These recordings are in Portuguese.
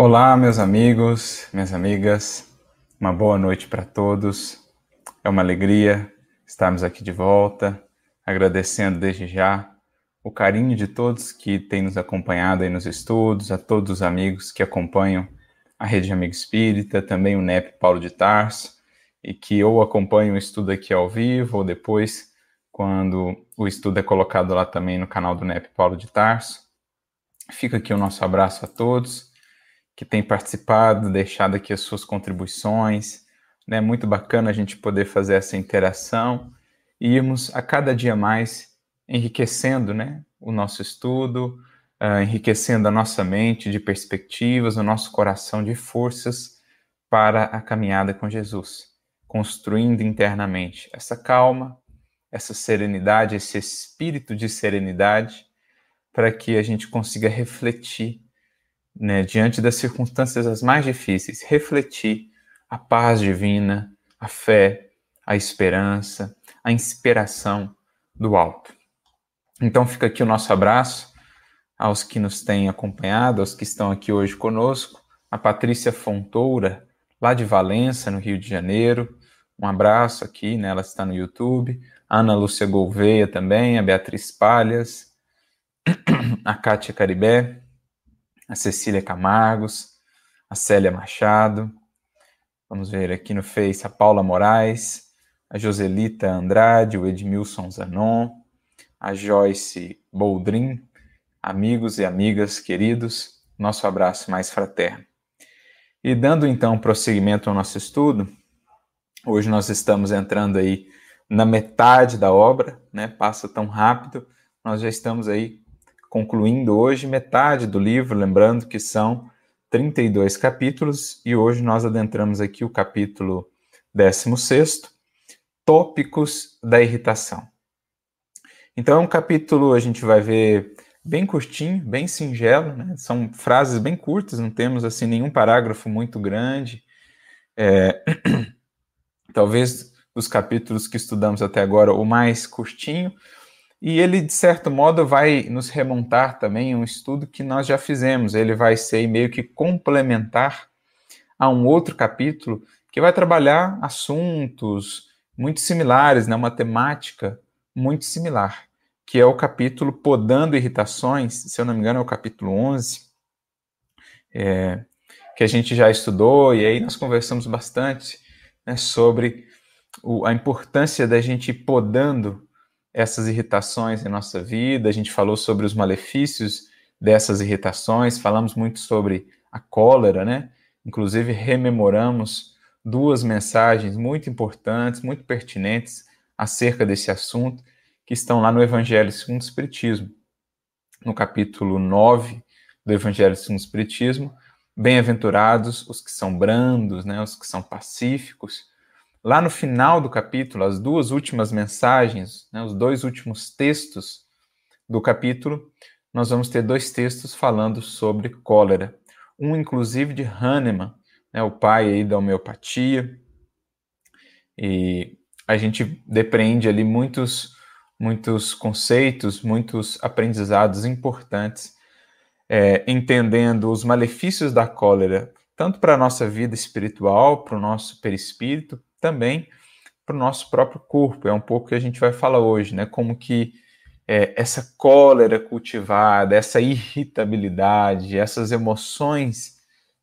Olá, meus amigos, minhas amigas, uma boa noite para todos. É uma alegria estarmos aqui de volta, agradecendo desde já o carinho de todos que têm nos acompanhado aí nos estudos, a todos os amigos que acompanham a Rede Amigo Espírita, também o NEP Paulo de Tarso, e que ou acompanham o estudo aqui ao vivo, ou depois, quando o estudo é colocado lá também no canal do NEP Paulo de Tarso. Fica aqui o nosso abraço a todos que tem participado, deixado aqui as suas contribuições. É né? muito bacana a gente poder fazer essa interação e irmos a cada dia mais enriquecendo né, o nosso estudo, uh, enriquecendo a nossa mente de perspectivas, o nosso coração de forças para a caminhada com Jesus, construindo internamente essa calma, essa serenidade, esse espírito de serenidade, para que a gente consiga refletir né, diante das circunstâncias as mais difíceis, refletir a paz divina, a fé, a esperança, a inspiração do alto. Então fica aqui o nosso abraço aos que nos têm acompanhado, aos que estão aqui hoje conosco, a Patrícia Fontoura, lá de Valença, no Rio de Janeiro. Um abraço aqui, né? ela está no YouTube. A Ana Lúcia Gouveia também, a Beatriz Palhas, a Kátia Caribé, a Cecília Camargos, a Célia Machado. Vamos ver aqui no Face a Paula Moraes, a Joselita Andrade, o Edmilson Zanon, a Joyce Boldrin, amigos e amigas queridos, nosso abraço mais fraterno. E dando então prosseguimento ao nosso estudo, hoje nós estamos entrando aí na metade da obra, né? Passa tão rápido, nós já estamos aí concluindo hoje metade do livro, lembrando que são 32 capítulos, e hoje nós adentramos aqui o capítulo 16, Tópicos da Irritação. Então é um capítulo, a gente vai ver, bem curtinho, bem singelo, né? são frases bem curtas, não temos assim nenhum parágrafo muito grande. É... Talvez dos capítulos que estudamos até agora, o mais curtinho, e ele, de certo modo, vai nos remontar também a um estudo que nós já fizemos. Ele vai ser meio que complementar a um outro capítulo que vai trabalhar assuntos muito similares, né? uma temática muito similar, que é o capítulo Podando Irritações, se eu não me engano, é o capítulo 11, é, que a gente já estudou, e aí nós conversamos bastante né, sobre o, a importância da gente ir podando essas irritações em nossa vida, a gente falou sobre os malefícios dessas irritações, falamos muito sobre a cólera, né? Inclusive, rememoramos duas mensagens muito importantes, muito pertinentes acerca desse assunto, que estão lá no Evangelho segundo o Espiritismo. No capítulo 9 do Evangelho segundo o Espiritismo, bem-aventurados os que são brandos, né, os que são pacíficos, Lá no final do capítulo, as duas últimas mensagens, né, os dois últimos textos do capítulo, nós vamos ter dois textos falando sobre cólera. Um, inclusive, de Hahnemann, né, o pai aí da homeopatia. E a gente depreende ali muitos, muitos conceitos, muitos aprendizados importantes, é, entendendo os malefícios da cólera, tanto para a nossa vida espiritual, para o nosso perispírito, também para o nosso próprio corpo. É um pouco que a gente vai falar hoje, né? Como que é, essa cólera cultivada, essa irritabilidade, essas emoções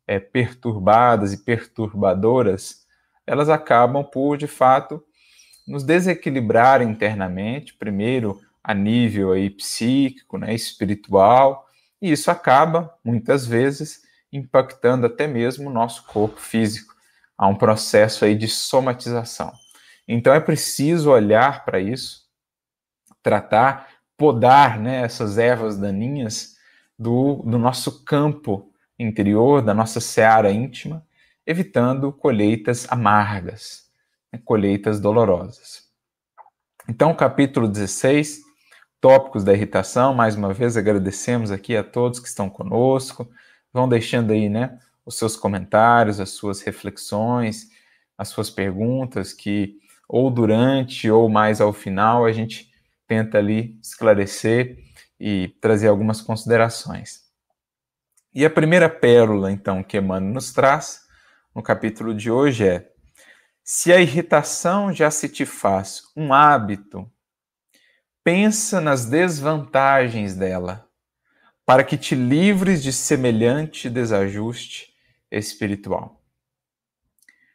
é, perturbadas e perturbadoras, elas acabam por, de fato, nos desequilibrar internamente, primeiro a nível aí psíquico, né, espiritual, e isso acaba, muitas vezes, impactando até mesmo o nosso corpo físico a um processo aí de somatização. Então é preciso olhar para isso, tratar, podar né, essas ervas daninhas do, do nosso campo interior, da nossa seara íntima, evitando colheitas amargas, né, colheitas dolorosas. Então, capítulo 16, tópicos da irritação, mais uma vez agradecemos aqui a todos que estão conosco, vão deixando aí, né, os seus comentários, as suas reflexões, as suas perguntas, que ou durante ou mais ao final a gente tenta ali esclarecer e trazer algumas considerações. E a primeira pérola, então, que Emmanuel nos traz no capítulo de hoje é: se a irritação já se te faz um hábito, pensa nas desvantagens dela, para que te livres de semelhante desajuste espiritual.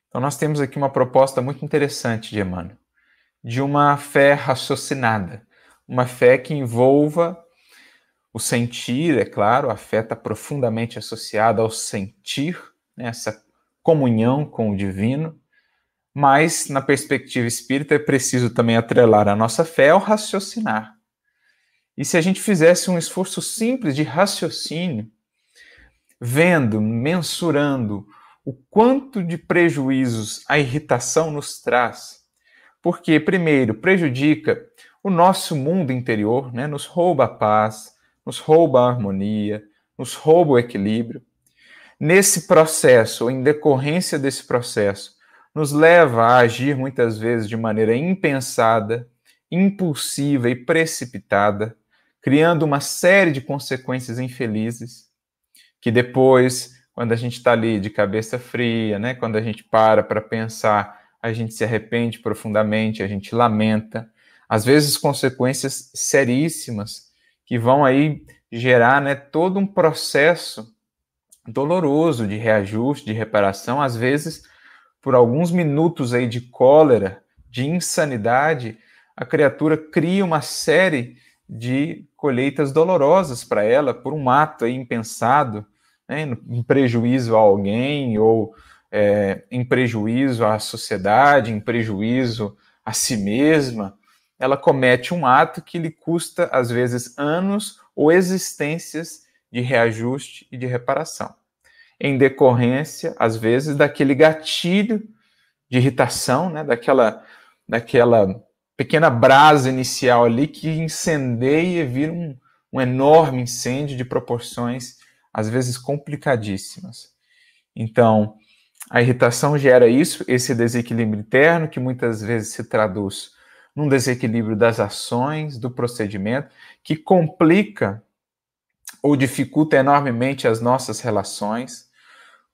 Então, nós temos aqui uma proposta muito interessante de Emmanuel, de uma fé raciocinada, uma fé que envolva o sentir, é claro, a fé está profundamente associada ao sentir, né, essa comunhão com o divino, mas na perspectiva espírita é preciso também atrelar a nossa fé ao raciocinar. E se a gente fizesse um esforço simples de raciocínio, vendo, mensurando o quanto de prejuízos a irritação nos traz, porque, primeiro, prejudica o nosso mundo interior, né, nos rouba a paz, nos rouba a harmonia, nos rouba o equilíbrio. Nesse processo, ou em decorrência desse processo, nos leva a agir muitas vezes de maneira impensada, impulsiva e precipitada, criando uma série de consequências infelizes, que depois, quando a gente está ali de cabeça fria, né, quando a gente para para pensar, a gente se arrepende profundamente, a gente lamenta, às vezes consequências seríssimas que vão aí gerar né, todo um processo doloroso de reajuste, de reparação, às vezes por alguns minutos aí de cólera, de insanidade, a criatura cria uma série de colheitas dolorosas para ela por um ato impensado, né, em prejuízo a alguém ou é, em prejuízo à sociedade, em prejuízo a si mesma, ela comete um ato que lhe custa, às vezes, anos ou existências de reajuste e de reparação, em decorrência, às vezes, daquele gatilho de irritação, né, daquela, daquela pequena brasa inicial ali que incendeia e vira um, um enorme incêndio de proporções, às vezes, complicadíssimas. Então, a irritação gera isso, esse desequilíbrio interno, que muitas vezes se traduz num desequilíbrio das ações, do procedimento, que complica ou dificulta enormemente as nossas relações.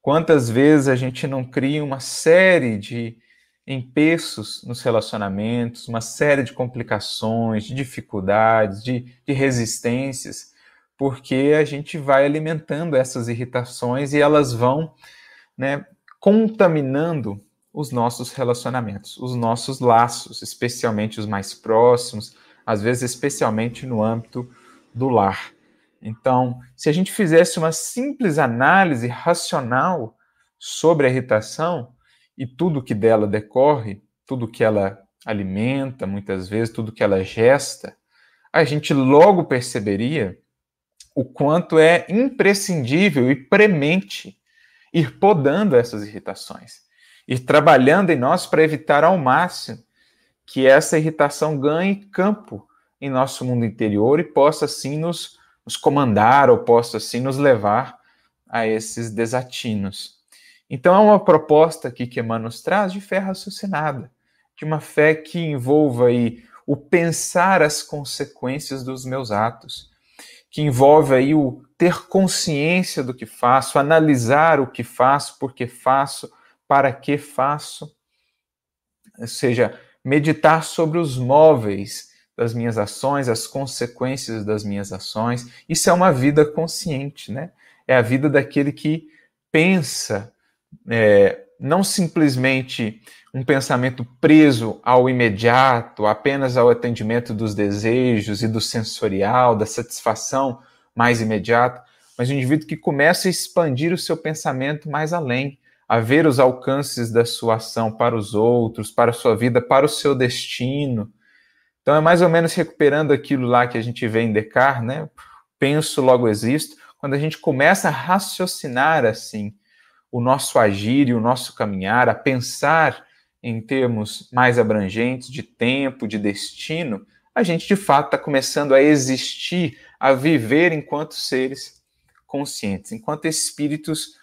Quantas vezes a gente não cria uma série de empeços nos relacionamentos, uma série de complicações, de dificuldades, de, de resistências, porque a gente vai alimentando essas irritações e elas vão né, contaminando os nossos relacionamentos, os nossos laços, especialmente os mais próximos, às vezes especialmente no âmbito do lar. Então, se a gente fizesse uma simples análise racional sobre a irritação e tudo que dela decorre, tudo que ela alimenta, muitas vezes, tudo que ela gesta, a gente logo perceberia o quanto é imprescindível e premente ir podando essas irritações ir trabalhando em nós para evitar ao máximo que essa irritação ganhe campo em nosso mundo interior e possa assim nos, nos comandar ou possa assim nos levar a esses desatinos. Então é uma proposta aqui que Emmanuel nos traz de fé raciocinada, de uma fé que envolva aí o pensar as consequências dos meus atos, que envolve aí o ter consciência do que faço, analisar o que faço, por que faço, para que faço? Ou seja, meditar sobre os móveis das minhas ações, as consequências das minhas ações. Isso é uma vida consciente, né? É a vida daquele que pensa, é, não simplesmente um pensamento preso ao imediato, apenas ao atendimento dos desejos e do sensorial, da satisfação mais imediata, mas um indivíduo que começa a expandir o seu pensamento mais além, a ver os alcances da sua ação para os outros, para a sua vida, para o seu destino. Então é mais ou menos recuperando aquilo lá que a gente vê em Descartes, né? Penso, logo existo. Quando a gente começa a raciocinar assim o nosso agir e o nosso caminhar, a pensar em termos mais abrangentes de tempo, de destino, a gente de fato está começando a existir, a viver enquanto seres conscientes, enquanto espíritos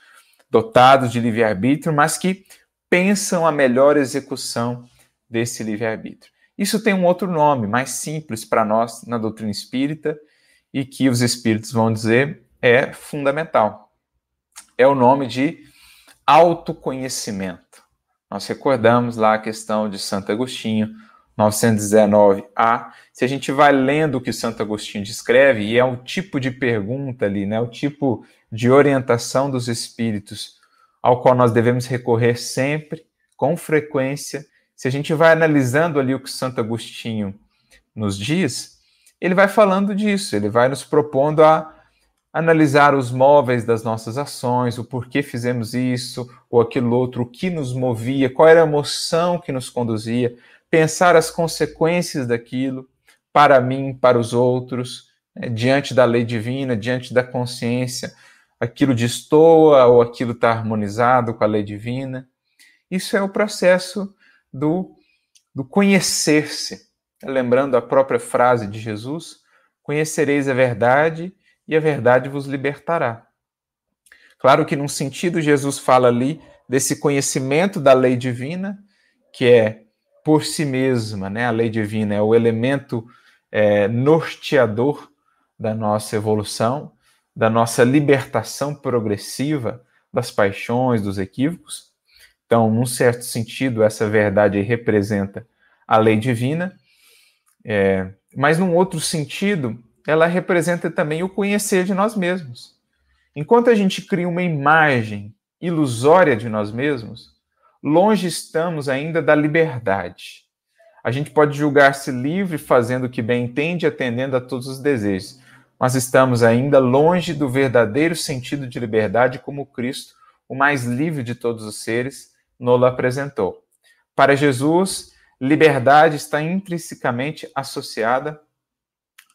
dotados de livre-arbítrio, mas que pensam a melhor execução desse livre-arbítrio. Isso tem um outro nome, mais simples para nós na doutrina espírita, e que os espíritos vão dizer é fundamental. é o nome de autoconhecimento. Nós recordamos lá a questão de Santo Agostinho, 919a. Se a gente vai lendo o que Santo Agostinho descreve, e é um tipo de pergunta ali, né, o tipo de orientação dos espíritos ao qual nós devemos recorrer sempre, com frequência. Se a gente vai analisando ali o que Santo Agostinho nos diz, ele vai falando disso, ele vai nos propondo a analisar os móveis das nossas ações, o porquê fizemos isso ou aquilo outro, o que nos movia, qual era a emoção que nos conduzia, pensar as consequências daquilo para mim, para os outros, né, diante da lei divina, diante da consciência, aquilo destoa ou aquilo está harmonizado com a lei divina. Isso é o processo do, do conhecer-se. Lembrando a própria frase de Jesus: Conhecereis a verdade e a verdade vos libertará. Claro que, num sentido, Jesus fala ali desse conhecimento da lei divina, que é por si mesma, né? A lei divina é o elemento é, norteador da nossa evolução, da nossa libertação progressiva das paixões, dos equívocos. Então, num certo sentido, essa verdade representa a lei divina, é, mas num outro sentido, ela representa também o conhecer de nós mesmos. Enquanto a gente cria uma imagem ilusória de nós mesmos, longe estamos ainda da liberdade. A gente pode julgar-se livre fazendo o que bem entende, atendendo a todos os desejos, mas estamos ainda longe do verdadeiro sentido de liberdade como Cristo, o mais livre de todos os seres, nos apresentou. Para Jesus, liberdade está intrinsecamente associada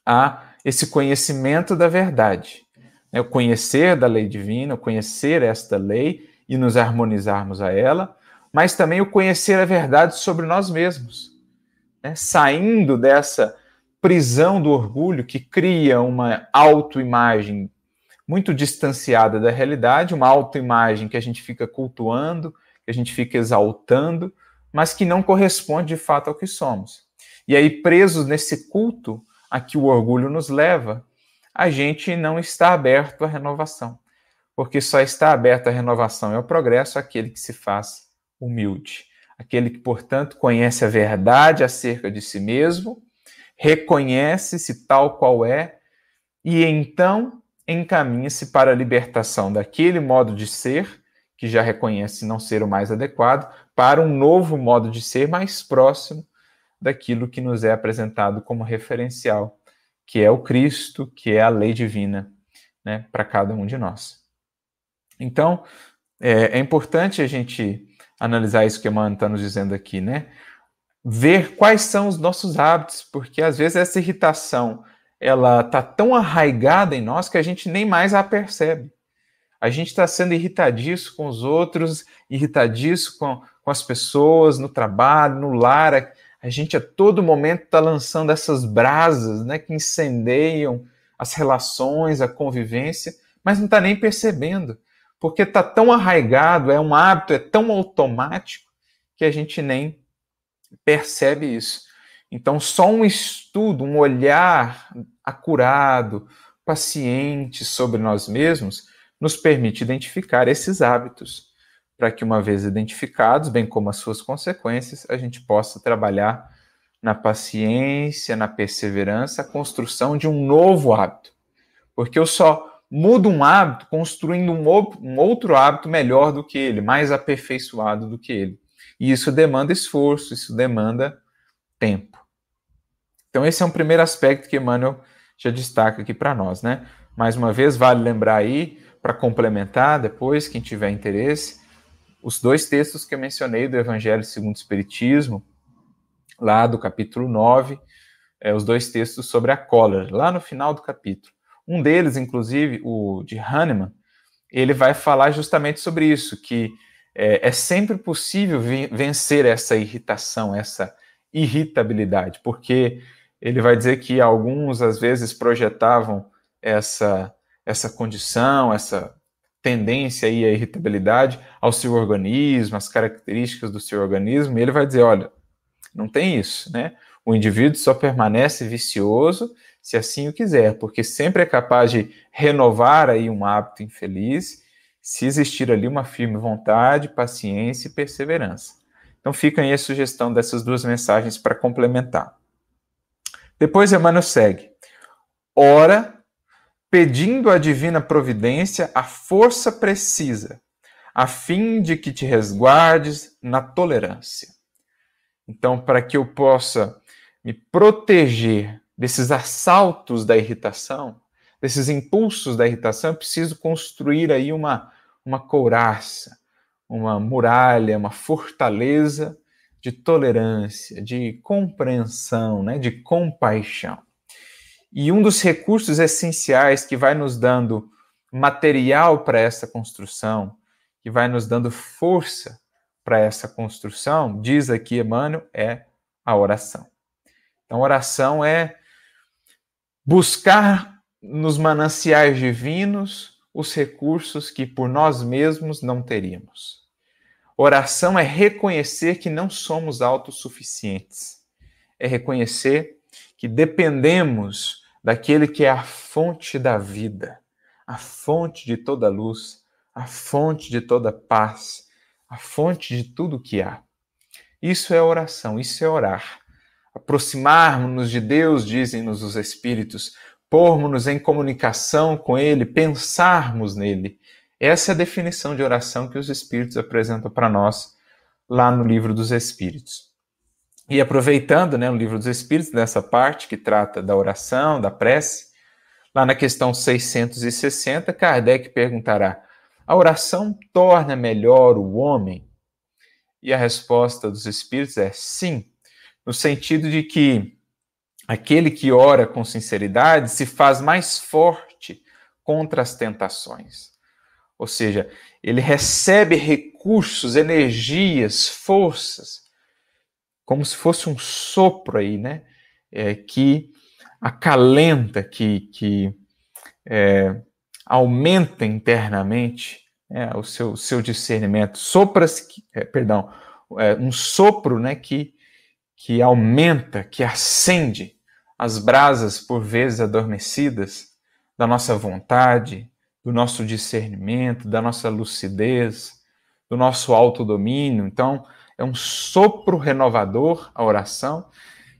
a esse conhecimento da verdade. Né? O conhecer da lei divina, o conhecer esta lei e nos harmonizarmos a ela, mas também o conhecer a verdade sobre nós mesmos. Né? Saindo dessa prisão do orgulho que cria uma autoimagem muito distanciada da realidade, uma autoimagem que a gente fica cultuando, que a gente fica exaltando, mas que não corresponde de fato ao que somos. E aí, presos nesse culto, a que o orgulho nos leva, a gente não está aberto à renovação. Porque só está aberto à renovação e ao progresso aquele que se faz humilde. Aquele que, portanto, conhece a verdade acerca de si mesmo, reconhece-se tal qual é e então encaminha-se para a libertação daquele modo de ser, que já reconhece não ser o mais adequado, para um novo modo de ser mais próximo daquilo que nos é apresentado como referencial, que é o Cristo, que é a lei divina, né, para cada um de nós. Então, é, é, importante a gente analisar isso que a Emmanuel está nos dizendo aqui, né? Ver quais são os nossos hábitos, porque às vezes essa irritação ela está tão arraigada em nós que a gente nem mais a percebe. A gente está sendo irritadiço com os outros, irritadiço com, com as pessoas, no trabalho, no lar a gente a todo momento está lançando essas brasas né, que incendeiam as relações, a convivência, mas não está nem percebendo, porque está tão arraigado, é um hábito, é tão automático, que a gente nem percebe isso. Então, só um estudo, um olhar acurado, paciente sobre nós mesmos, nos permite identificar esses hábitos para que, uma vez identificados, bem como as suas consequências, a gente possa trabalhar na paciência, na perseverança, a construção de um novo hábito. Porque eu só mudo um hábito construindo um, um outro hábito melhor do que ele, mais aperfeiçoado do que ele. E isso demanda esforço, isso demanda tempo. Então, esse é um primeiro aspecto que Emmanuel já destaca aqui para nós, né? Mais uma vez, vale lembrar aí, para complementar depois, quem tiver interesse, os dois textos que eu mencionei do Evangelho segundo o Espiritismo, lá do capítulo 9, é, os dois textos sobre a cólera, lá no final do capítulo. Um deles, inclusive, o de Hahnemann, ele vai falar justamente sobre isso, que é, é sempre possível vencer essa irritação, essa irritabilidade, porque ele vai dizer que alguns, às vezes, projetavam essa, essa condição, essa tendência aí à irritabilidade ao seu organismo, as características do seu organismo, e ele vai dizer, olha, não tem isso, né? O indivíduo só permanece vicioso se assim o quiser, porque sempre é capaz de renovar aí um hábito infeliz se existir ali uma firme vontade, paciência e perseverança. Então fica aí a sugestão dessas duas mensagens para complementar. Depois Emmanuel segue. Ora, pedindo à divina providência a força precisa, a fim de que te resguardes na tolerância. Então, para que eu possa me proteger desses assaltos da irritação, desses impulsos da irritação, eu preciso construir aí uma, uma couraça, uma muralha, uma fortaleza de tolerância, de compreensão, né, de compaixão. E um dos recursos essenciais que vai nos dando material para essa construção, que vai nos dando força para essa construção, diz aqui Emmanuel, é a oração. Então, oração é buscar nos mananciais divinos os recursos que por nós mesmos não teríamos. Oração é reconhecer que não somos autossuficientes. É reconhecer que dependemos daquele que é a fonte da vida, a fonte de toda luz, a fonte de toda paz, a fonte de tudo que há. Isso é oração, isso é orar. Aproximarmos-nos de Deus, dizem-nos os Espíritos, pormos-nos em comunicação com Ele, pensarmos nele. Essa é a definição de oração que os Espíritos apresentam para nós lá no Livro dos Espíritos. E aproveitando né, o Livro dos Espíritos, dessa parte que trata da oração, da prece, lá na questão 660, Kardec perguntará: a oração torna melhor o homem? E a resposta dos Espíritos é sim, no sentido de que Aquele que ora com sinceridade se faz mais forte contra as tentações. Ou seja, ele recebe recursos, energias, forças, como se fosse um sopro aí, né? É, que acalenta, que, que é, aumenta internamente é, o seu, seu discernimento. Sopras, é, perdão, é, um sopro né, que, que aumenta, que acende as brasas, por vezes adormecidas, da nossa vontade, do nosso discernimento, da nossa lucidez, do nosso autodomínio. Então, é um sopro renovador a oração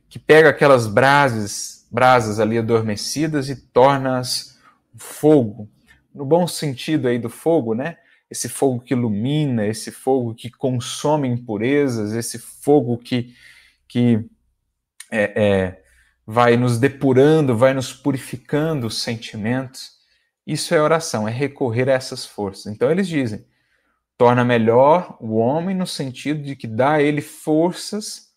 que pega aquelas brasas, brasas ali adormecidas e torna-as fogo. No bom sentido aí do fogo, né? Esse fogo que ilumina, esse fogo que consome impurezas, esse fogo que, que é, é vai nos depurando, vai nos purificando os sentimentos. Isso é oração, é recorrer a essas forças. Então eles dizem: torna melhor o homem no sentido de que dá a ele forças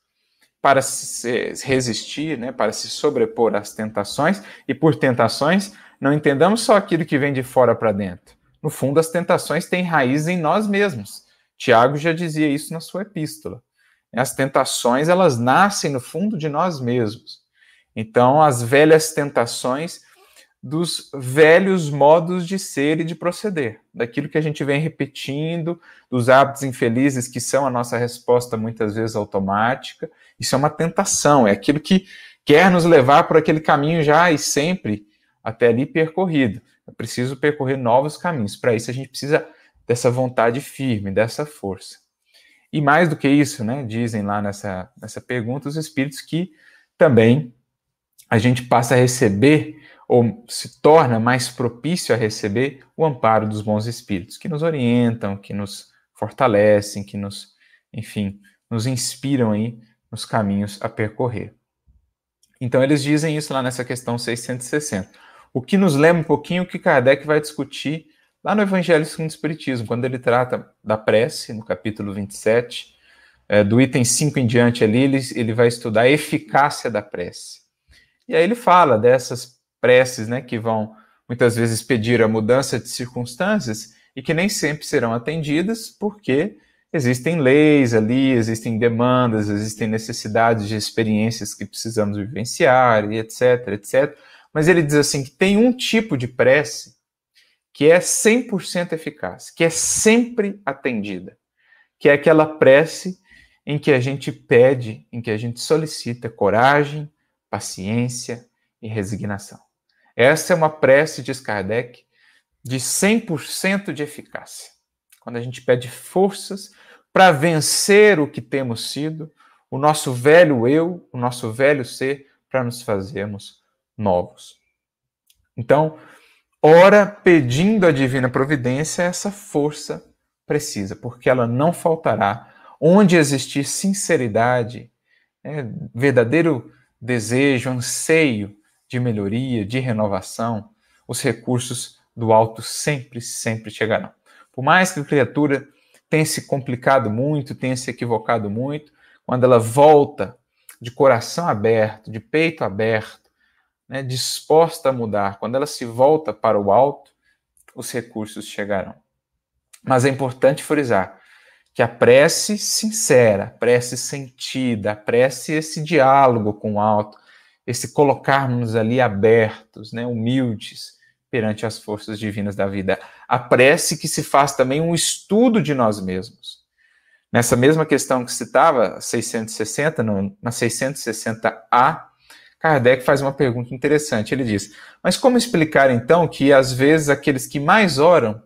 para se resistir, né, para se sobrepor às tentações, e por tentações não entendamos só aquilo que vem de fora para dentro. No fundo, as tentações têm raiz em nós mesmos. Tiago já dizia isso na sua epístola. As tentações, elas nascem no fundo de nós mesmos. Então, as velhas tentações dos velhos modos de ser e de proceder, daquilo que a gente vem repetindo, dos hábitos infelizes que são a nossa resposta muitas vezes automática. Isso é uma tentação, é aquilo que quer nos levar por aquele caminho já e sempre até ali percorrido. É preciso percorrer novos caminhos. Para isso a gente precisa dessa vontade firme, dessa força. E mais do que isso, né, dizem lá nessa, nessa pergunta os espíritos que também a gente passa a receber ou se torna mais propício a receber o amparo dos bons espíritos, que nos orientam, que nos fortalecem, que nos, enfim, nos inspiram aí nos caminhos a percorrer. Então eles dizem isso lá nessa questão 660. O que nos lembra um pouquinho o que Kardec vai discutir lá no Evangelho segundo o Espiritismo, quando ele trata da prece, no capítulo 27, é, do item 5 em diante ali, ele, ele vai estudar a eficácia da prece. E aí ele fala dessas preces, né, que vão muitas vezes pedir a mudança de circunstâncias e que nem sempre serão atendidas, porque existem leis ali, existem demandas, existem necessidades de experiências que precisamos vivenciar, e etc, etc. Mas ele diz assim que tem um tipo de prece que é 100% eficaz, que é sempre atendida, que é aquela prece em que a gente pede, em que a gente solicita coragem, paciência e resignação. Essa é uma prece, diz Kardec, de 100% de eficácia. Quando a gente pede forças para vencer o que temos sido, o nosso velho eu, o nosso velho ser, para nos fazermos novos. Então, ora pedindo a divina providência essa força precisa, porque ela não faltará onde existir sinceridade, né, verdadeiro desejo, anseio de melhoria, de renovação, os recursos do alto sempre, sempre chegarão. Por mais que a criatura tenha se complicado muito, tenha se equivocado muito, quando ela volta de coração aberto, de peito aberto, né, disposta a mudar, quando ela se volta para o alto, os recursos chegarão. Mas é importante frisar que a prece sincera, a prece sentida, a prece esse diálogo com o alto, esse colocarmos ali abertos, né, humildes perante as forças divinas da vida. A prece que se faz também um estudo de nós mesmos. Nessa mesma questão que citava, 660, no, na 660A, Kardec faz uma pergunta interessante. Ele diz: Mas como explicar então que às vezes aqueles que mais oram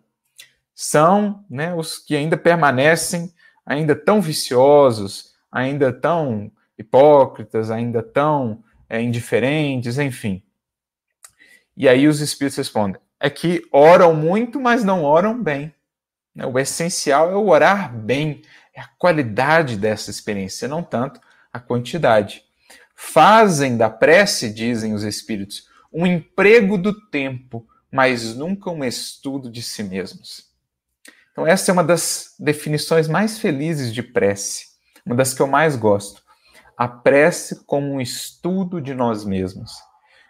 são né, os que ainda permanecem ainda tão viciosos, ainda tão hipócritas, ainda tão é, indiferentes, enfim. E aí os espíritos respondem: é que oram muito, mas não oram bem. Né, o essencial é o orar bem, é a qualidade dessa experiência, não tanto a quantidade. Fazem da prece, dizem os espíritos, um emprego do tempo, mas nunca um estudo de si mesmos. Então, essa é uma das definições mais felizes de prece, uma das que eu mais gosto. A prece como um estudo de nós mesmos.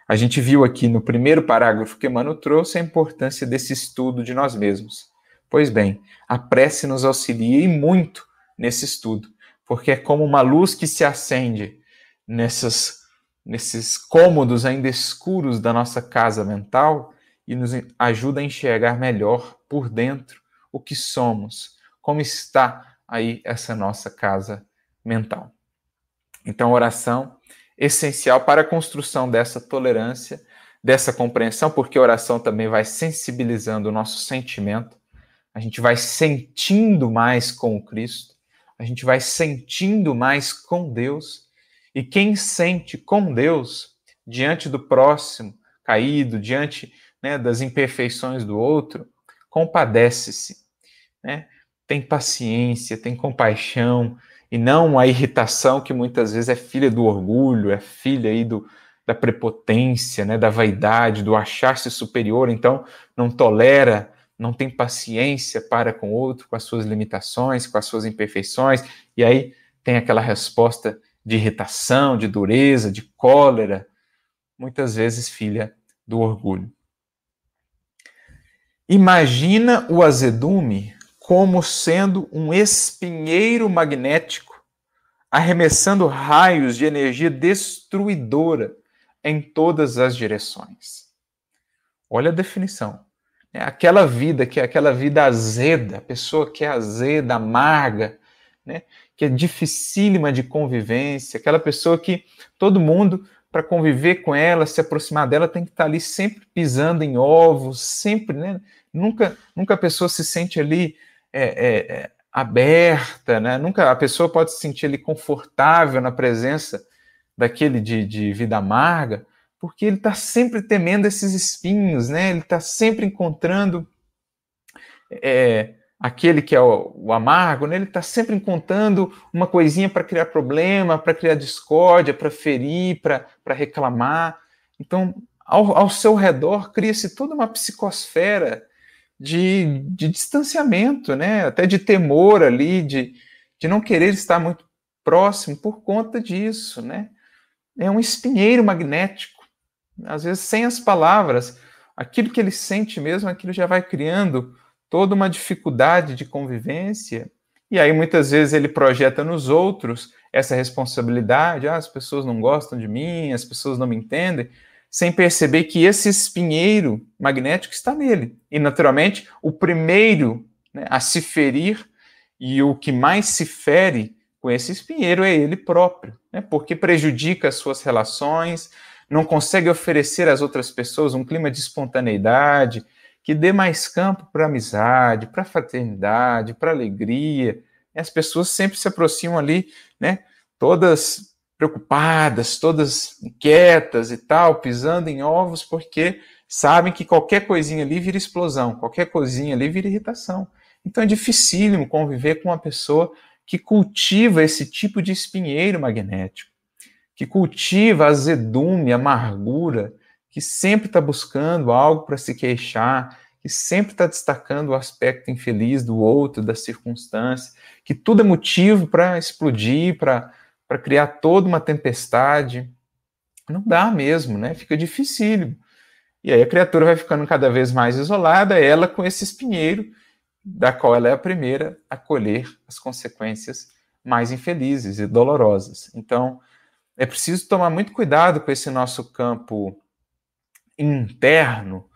A gente viu aqui no primeiro parágrafo que Emmanuel trouxe a importância desse estudo de nós mesmos. Pois bem, a prece nos auxilia e muito nesse estudo, porque é como uma luz que se acende nessas, nesses cômodos ainda escuros da nossa casa mental e nos ajuda a enxergar melhor por dentro o que somos, como está aí essa nossa casa mental. Então, oração essencial para a construção dessa tolerância, dessa compreensão, porque oração também vai sensibilizando o nosso sentimento, a gente vai sentindo mais com o Cristo, a gente vai sentindo mais com Deus, e quem sente com Deus diante do próximo caído, diante né, das imperfeições do outro, compadece-se né? tem paciência, tem compaixão, e não a irritação que muitas vezes é filha do orgulho, é filha aí do, da prepotência, né, da vaidade, do achar-se superior, então não tolera, não tem paciência para com o outro, com as suas limitações, com as suas imperfeições, e aí tem aquela resposta de irritação, de dureza, de cólera, muitas vezes filha do orgulho. Imagina o azedume como sendo um espinheiro magnético, arremessando raios de energia destruidora em todas as direções. Olha a definição. É aquela vida que é aquela vida azeda, a pessoa que é azeda, amarga, né? que é dificílima de convivência, aquela pessoa que todo mundo, para conviver com ela, se aproximar dela, tem que estar ali sempre pisando em ovos, sempre, né? Nunca, nunca a pessoa se sente ali é, é, é, aberta, né? Nunca a pessoa pode se sentir ali confortável na presença daquele de, de vida amarga, porque ele está sempre temendo esses espinhos, né? Ele está sempre encontrando é, aquele que é o, o amargo, né? Ele está sempre encontrando uma coisinha para criar problema, para criar discórdia, para ferir, para reclamar. Então, ao, ao seu redor cria-se toda uma psicosfera de, de distanciamento, né? até de temor ali, de, de não querer estar muito próximo por conta disso. Né? É um espinheiro magnético, às vezes sem as palavras, aquilo que ele sente mesmo, aquilo já vai criando toda uma dificuldade de convivência, e aí muitas vezes ele projeta nos outros essa responsabilidade, ah, as pessoas não gostam de mim, as pessoas não me entendem, sem perceber que esse espinheiro magnético está nele. E, naturalmente, o primeiro né, a se ferir e o que mais se fere com esse espinheiro é ele próprio, né, porque prejudica as suas relações, não consegue oferecer às outras pessoas um clima de espontaneidade que dê mais campo para amizade, para fraternidade, para alegria. As pessoas sempre se aproximam ali, né? Todas preocupadas, todas inquietas e tal, pisando em ovos, porque sabem que qualquer coisinha ali vira explosão, qualquer coisinha ali vira irritação. Então é dificílimo conviver com uma pessoa que cultiva esse tipo de espinheiro magnético, que cultiva azedume, amargura, que sempre está buscando algo para se queixar, que sempre está destacando o aspecto infeliz do outro, da circunstância, que tudo é motivo para explodir, para criar toda uma tempestade. Não dá mesmo, né? Fica dificílimo. E aí a criatura vai ficando cada vez mais isolada, ela com esse espinheiro da qual ela é a primeira a colher as consequências mais infelizes e dolorosas. Então, é preciso tomar muito cuidado com esse nosso campo interno,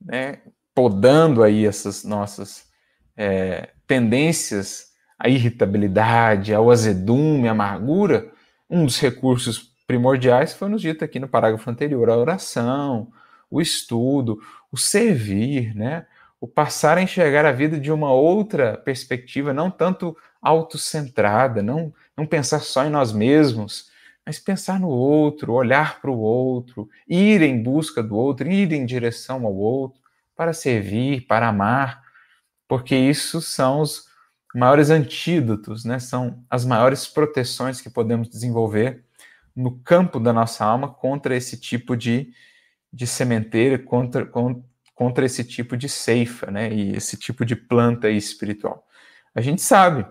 né, podando aí essas nossas é, tendências à irritabilidade, ao azedume, à amargura. Um dos recursos primordiais foi nos dito aqui no parágrafo anterior, a oração, o estudo, o servir, né? o passar a enxergar a vida de uma outra perspectiva, não tanto autocentrada, não, não pensar só em nós mesmos, mas pensar no outro, olhar para o outro, ir em busca do outro, ir em direção ao outro, para servir, para amar, porque isso são os maiores antídotos, né? são as maiores proteções que podemos desenvolver no campo da nossa alma contra esse tipo de, de sementeira, contra, contra esse tipo de ceifa, né? E esse tipo de planta espiritual. A gente sabe,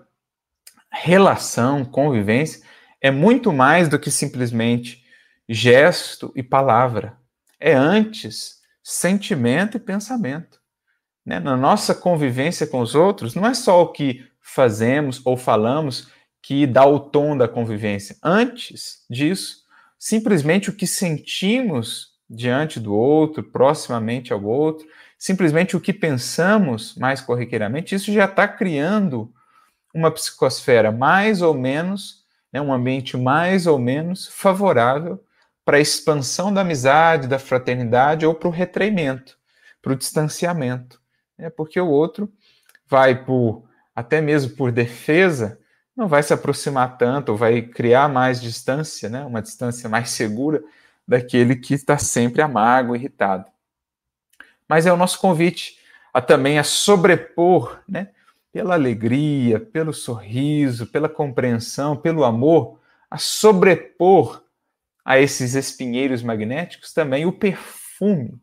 relação, convivência é muito mais do que simplesmente gesto e palavra. É antes sentimento e pensamento. Né? Na nossa convivência com os outros, não é só o que fazemos ou falamos que dá o tom da convivência. Antes disso, simplesmente o que sentimos diante do outro, proximamente ao outro, simplesmente o que pensamos mais corriqueiramente, isso já está criando uma psicosfera mais ou menos, né, um ambiente mais ou menos favorável para a expansão da amizade, da fraternidade ou para o retraimento, para o distanciamento. Né, porque o outro vai por, até mesmo por defesa, não vai se aproximar tanto, vai criar mais distância, né, uma distância mais segura, daquele que está sempre amargo, irritado. Mas é o nosso convite a também a sobrepor, né, pela alegria, pelo sorriso, pela compreensão, pelo amor, a sobrepor a esses espinheiros magnéticos também o perfume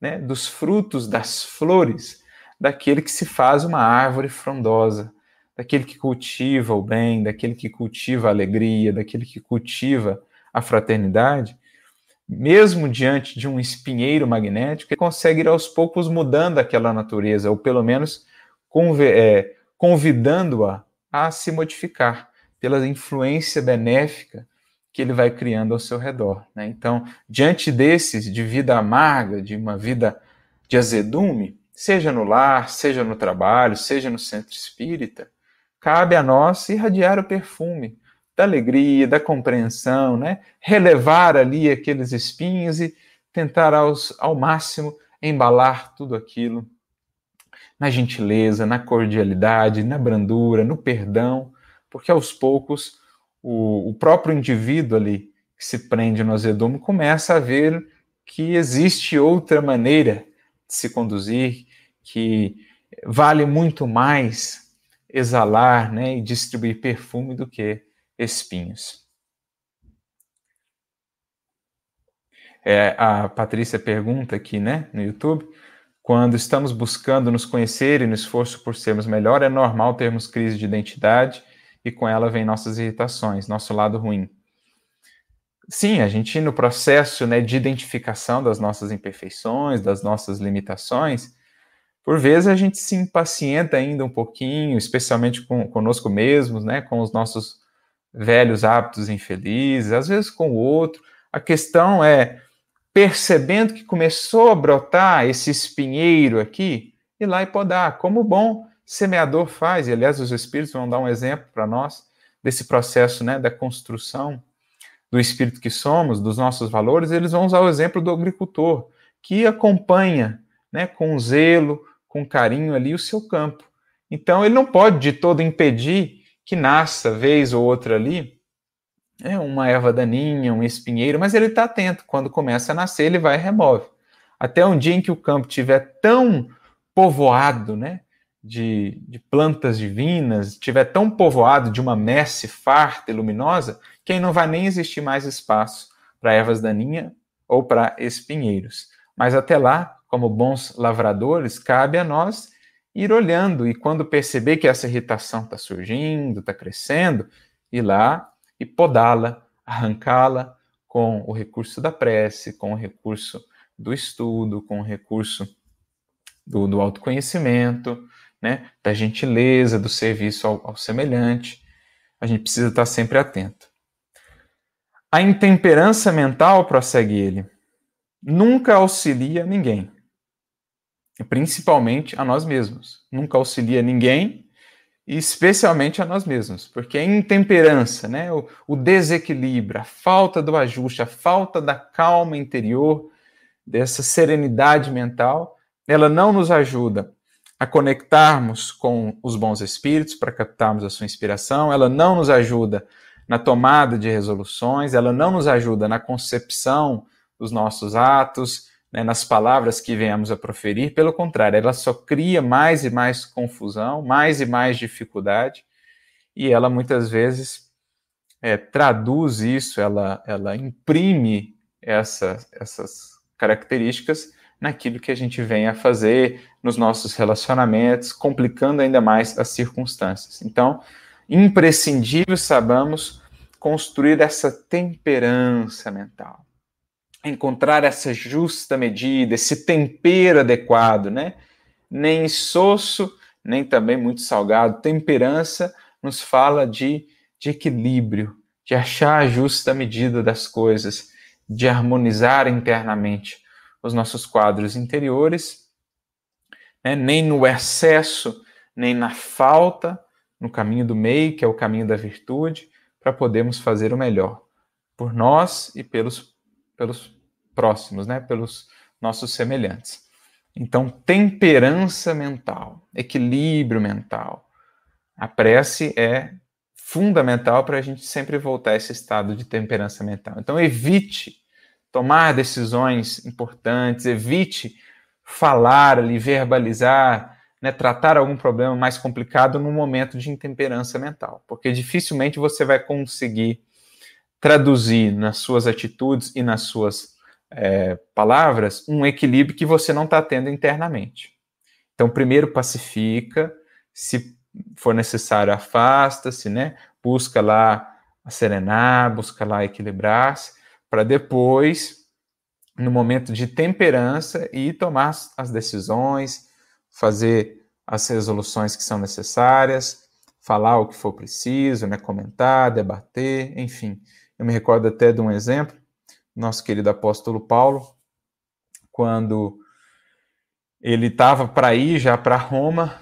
né, dos frutos, das flores, daquele que se faz uma árvore frondosa, daquele que cultiva o bem, daquele que cultiva a alegria, daquele que cultiva a fraternidade, mesmo diante de um espinheiro magnético, ele consegue ir aos poucos mudando aquela natureza, ou pelo menos é, convidando-a a se modificar pela influência benéfica que ele vai criando ao seu redor. Né? Então, diante desses de vida amarga, de uma vida de azedume, seja no lar, seja no trabalho, seja no centro espírita, cabe a nós irradiar o perfume da alegria, da compreensão, né? Relevar ali aqueles espinhos e tentar aos, ao máximo embalar tudo aquilo na gentileza, na cordialidade, na brandura, no perdão, porque aos poucos o, o próprio indivíduo ali que se prende no azedume começa a ver que existe outra maneira se conduzir, que vale muito mais exalar né, e distribuir perfume do que espinhos. É, a Patrícia pergunta aqui, né, no YouTube, quando estamos buscando nos conhecer e no esforço por sermos melhor, é normal termos crise de identidade e com ela vem nossas irritações, nosso lado ruim. Sim, a gente no processo né, de identificação das nossas imperfeições, das nossas limitações, por vezes a gente se impacienta ainda um pouquinho, especialmente com, conosco mesmos, né, com os nossos velhos hábitos infelizes, às vezes com o outro. A questão é, percebendo que começou a brotar esse espinheiro aqui, ir lá e podar, como o bom semeador faz. E, aliás, os Espíritos vão dar um exemplo para nós desse processo né, da construção do espírito que somos, dos nossos valores. Eles vão usar o exemplo do agricultor, que acompanha né, com zelo, com carinho ali o seu campo. Então ele não pode de todo impedir que nasça vez ou outra ali é uma erva daninha, um espinheiro, mas ele está atento. Quando começa a nascer, ele vai e remove. Até um dia em que o campo estiver tão povoado, né, de, de plantas divinas, estiver tão povoado de uma messe farta e luminosa, que aí não vai nem existir mais espaço para ervas daninhas ou para espinheiros. Mas até lá, como bons lavradores, cabe a nós ir olhando e quando perceber que essa irritação está surgindo, está crescendo, ir lá e podá-la, arrancá-la com o recurso da prece, com o recurso do estudo, com o recurso do, do autoconhecimento, né, da gentileza, do serviço ao, ao semelhante. A gente precisa estar sempre atento. A intemperança mental, prossegue ele, nunca auxilia ninguém, principalmente a nós mesmos. Nunca auxilia ninguém, especialmente a nós mesmos, porque a intemperança, né, o, o desequilíbrio, a falta do ajuste, a falta da calma interior, dessa serenidade mental, ela não nos ajuda a conectarmos com os bons espíritos para captarmos a sua inspiração, ela não nos ajuda na tomada de resoluções, ela não nos ajuda na concepção dos nossos atos, né, nas palavras que venhamos a proferir, pelo contrário, ela só cria mais e mais confusão, mais e mais dificuldade, e ela muitas vezes é, traduz isso, ela, ela imprime essa, essas características naquilo que a gente vem a fazer nos nossos relacionamentos, complicando ainda mais as circunstâncias. Então, imprescindível sabamos construir essa temperança mental, encontrar essa justa medida, esse tempero adequado, né? Nem soço, nem também muito salgado. Temperança nos fala de, de equilíbrio, de achar a justa medida das coisas, de harmonizar internamente os nossos quadros interiores, né? nem no excesso, nem na falta, no caminho do meio, que é o caminho da virtude, para podermos fazer o melhor por nós e pelos, pelos próximos, né? pelos nossos semelhantes. Então, temperança mental, equilíbrio mental. A prece é fundamental para a gente sempre voltar a esse estado de temperança mental. Então, evite tomar decisões importantes, evite falar ali, verbalizar, né, tratar algum problema mais complicado no momento de intemperança mental, porque dificilmente você vai conseguir traduzir nas suas atitudes e nas suas é, palavras um equilíbrio que você não está tendo internamente. Então, primeiro pacifica, se for necessário, afasta-se, né? Busca lá serenar, busca lá equilibrar-se, para depois, no momento de temperança, e tomar as decisões, fazer as resoluções que são necessárias, falar o que for preciso, né, comentar, debater, enfim. Eu me recordo até de um exemplo, nosso querido apóstolo Paulo, quando ele estava para ir já para Roma,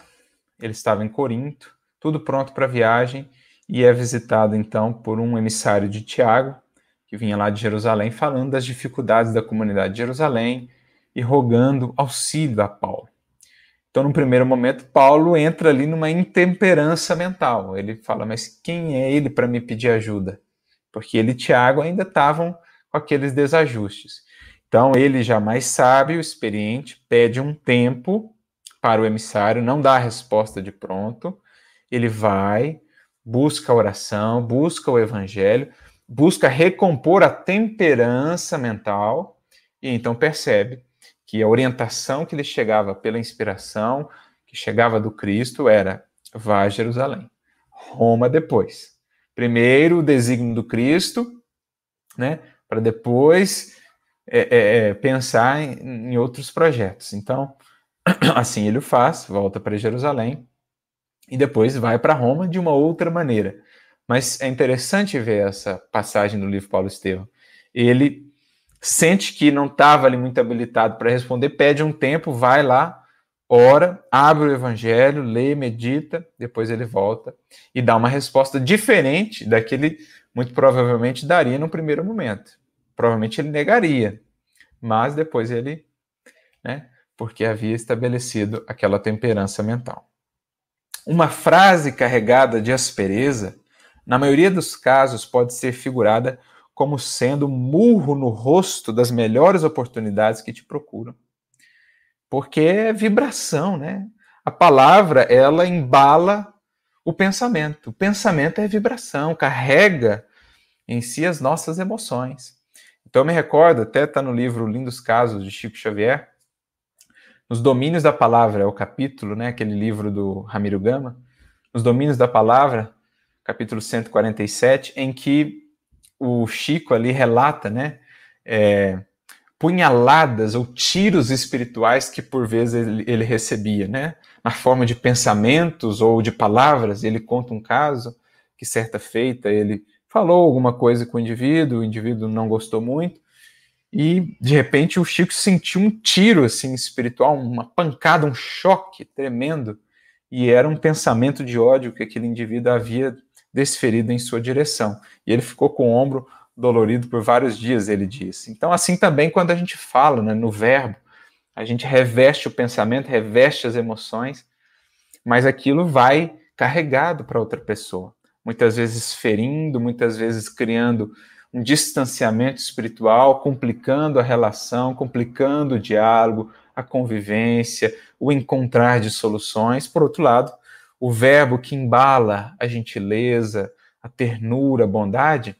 ele estava em Corinto, tudo pronto para a viagem, e é visitado então por um emissário de Tiago, que vinha lá de Jerusalém, falando das dificuldades da comunidade de Jerusalém e rogando auxílio a Paulo. Então, no primeiro momento, Paulo entra ali numa intemperança mental. Ele fala: Mas quem é ele para me pedir ajuda? Porque ele e Tiago ainda estavam com aqueles desajustes. Então, ele já mais sábio, experiente, pede um tempo para o emissário, não dá a resposta de pronto. Ele vai, busca a oração, busca o evangelho, busca recompor a temperança mental e então percebe que a orientação que lhe chegava pela inspiração, que chegava do Cristo, era vá a Jerusalém. Roma depois. Primeiro o desígnio do Cristo, né, para depois é, é, é, pensar em, em outros projetos. Então, assim ele o faz, volta para Jerusalém e depois vai para Roma de uma outra maneira. Mas é interessante ver essa passagem do livro Paulo Estevam. Ele sente que não estava ali muito habilitado para responder, pede um tempo, vai lá, ora, abre o evangelho, lê, medita, depois ele volta e dá uma resposta diferente daquele muito provavelmente daria no primeiro momento. Provavelmente ele negaria, mas depois ele né, porque havia estabelecido aquela temperança mental. Uma frase carregada de aspereza, na maioria dos casos, pode ser figurada como sendo murro no rosto das melhores oportunidades que te procuram. Porque é vibração, né? A palavra, ela embala o pensamento. O pensamento é vibração, carrega em si as nossas emoções. Então eu me recordo, até está no livro Lindos Casos de Chico Xavier, nos domínios da palavra, é o capítulo, né, aquele livro do Ramiro Gama, nos domínios da palavra, capítulo 147, em que o Chico ali relata, né, é, punhaladas ou tiros espirituais que por vezes ele, ele recebia, né, na forma de pensamentos ou de palavras. Ele conta um caso que certa feita ele falou alguma coisa com o indivíduo, o indivíduo não gostou muito, e de repente o Chico sentiu um tiro assim espiritual, uma pancada, um choque tremendo, e era um pensamento de ódio que aquele indivíduo havia desferido em sua direção. E ele ficou com o ombro dolorido por vários dias, ele disse. Então, assim também quando a gente fala né, no verbo, a gente reveste o pensamento, reveste as emoções, mas aquilo vai carregado para outra pessoa. Muitas vezes ferindo, muitas vezes criando um distanciamento espiritual, complicando a relação, complicando o diálogo, a convivência, o encontrar de soluções. Por outro lado, o verbo que embala a gentileza, a ternura, a bondade,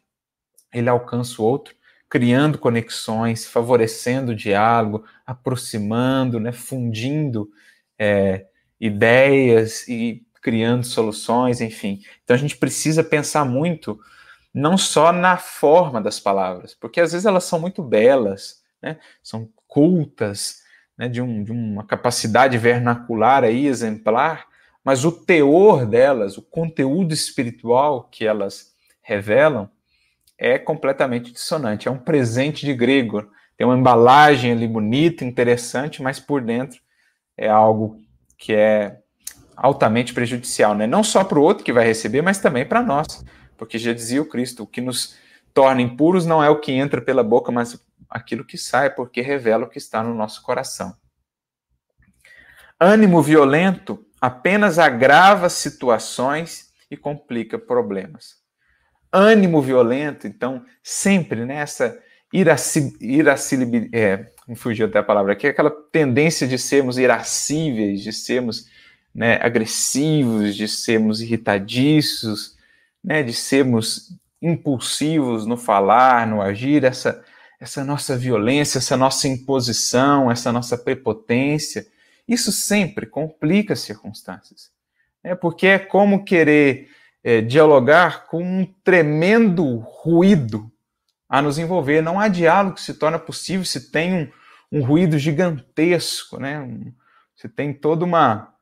ele alcança o outro, criando conexões, favorecendo o diálogo, aproximando, né, fundindo é, ideias e criando soluções, enfim. Então a gente precisa pensar muito não só na forma das palavras, porque às vezes elas são muito belas, né? são cultas, né? de, um, de uma capacidade vernacular aí exemplar, mas o teor delas, o conteúdo espiritual que elas revelam, é completamente dissonante. É um presente de grego. Tem uma embalagem ali bonita, interessante, mas por dentro é algo que é altamente prejudicial, né? Não só para o outro que vai receber, mas também para nós. Porque já dizia o Cristo, o que nos torna impuros não é o que entra pela boca, mas aquilo que sai, porque revela o que está no nosso coração. Ânimo violento apenas agrava situações e complica problemas. Ânimo violento, então, sempre nessa né, iraci, é, me fugiu até a palavra aqui, aquela tendência de sermos irascíveis, de sermos né, agressivos, de sermos irritadiços, né, de sermos impulsivos no falar, no agir, essa, essa nossa violência, essa nossa imposição, essa nossa prepotência, isso sempre complica as circunstâncias. Né, porque é como querer é, dialogar com um tremendo ruído a nos envolver. Não há diálogo que se torna possível se tem um, um ruído gigantesco, né? Um, se tem toda uma,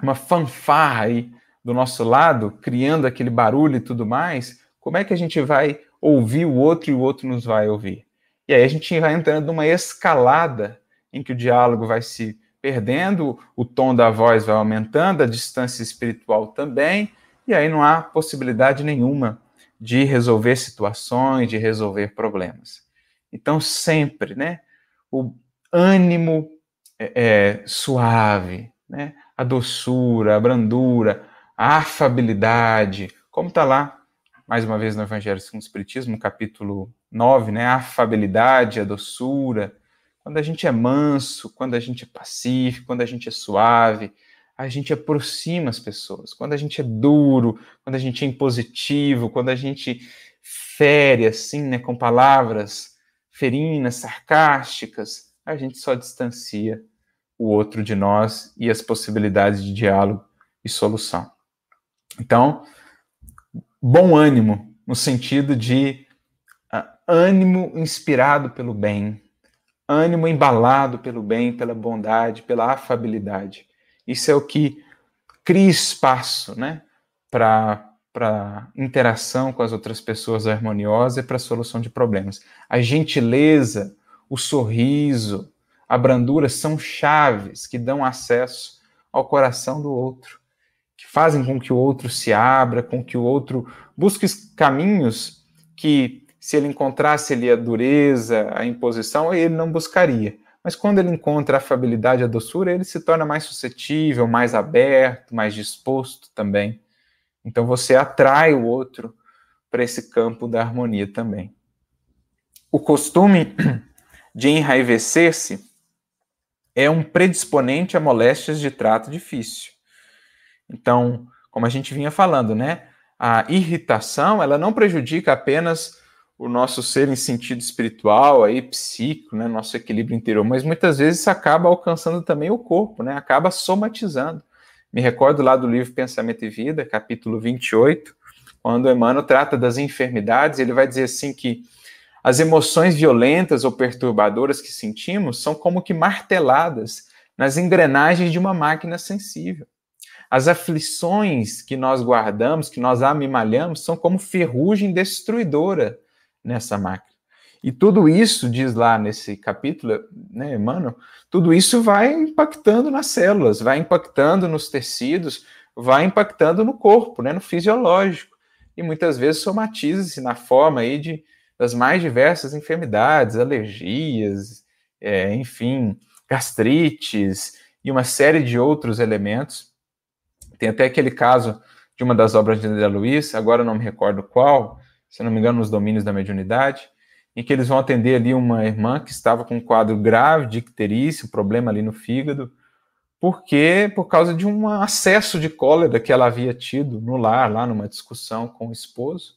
uma fanfarra aí do nosso lado, criando aquele barulho e tudo mais, como é que a gente vai ouvir o outro e o outro nos vai ouvir? E aí a gente vai entrando numa escalada em que o diálogo vai se perdendo, o tom da voz vai aumentando, a distância espiritual também, e aí não há possibilidade nenhuma de resolver situações, de resolver problemas. Então, sempre, né, o ânimo é, é, suave, né, a doçura, a brandura, a afabilidade, como está lá, mais uma vez no Evangelho segundo o Espiritismo, capítulo 9, né? A afabilidade, a doçura. Quando a gente é manso, quando a gente é pacífico, quando a gente é suave, a gente aproxima as pessoas. Quando a gente é duro, quando a gente é impositivo, quando a gente fere assim, né, com palavras ferinas, sarcásticas, a gente só distancia o outro de nós e as possibilidades de diálogo e solução. Então, bom ânimo, no sentido de uh, ânimo inspirado pelo bem, ânimo embalado pelo bem, pela bondade, pela afabilidade. Isso é o que cria espaço né, para interação com as outras pessoas harmoniosa e para solução de problemas. A gentileza, o sorriso, a brandura são chaves que dão acesso ao coração do outro que fazem com que o outro se abra, com que o outro busque caminhos que, se ele encontrasse ali a dureza, a imposição, ele não buscaria. mas quando ele encontra a afabilidade a doçura, ele se torna mais suscetível, mais aberto, mais disposto também. Então você atrai o outro para esse campo da harmonia também. O costume de enraivecer-se é um predisponente a moléstias de trato difícil. Então, como a gente vinha falando, né? A irritação, ela não prejudica apenas o nosso ser em sentido espiritual, aí psíquico, né, nosso equilíbrio interior, mas muitas vezes acaba alcançando também o corpo, né? Acaba somatizando. Me recordo lá do livro Pensamento e Vida, capítulo 28, quando Emmanuel trata das enfermidades, ele vai dizer assim que as emoções violentas ou perturbadoras que sentimos são como que marteladas nas engrenagens de uma máquina sensível. As aflições que nós guardamos, que nós amimalhamos, são como ferrugem destruidora nessa máquina. E tudo isso, diz lá nesse capítulo, né, Emmanuel, tudo isso vai impactando nas células, vai impactando nos tecidos, vai impactando no corpo, né, no fisiológico. E muitas vezes somatiza-se na forma aí de, das mais diversas enfermidades, alergias, é, enfim, gastrites e uma série de outros elementos. Tem até aquele caso de uma das obras de André Luiz, agora não me recordo qual, se não me engano, nos domínios da mediunidade, em que eles vão atender ali uma irmã que estava com um quadro grave de icterícia, um problema ali no fígado, porque por causa de um acesso de cólera que ela havia tido no lar, lá numa discussão com o esposo,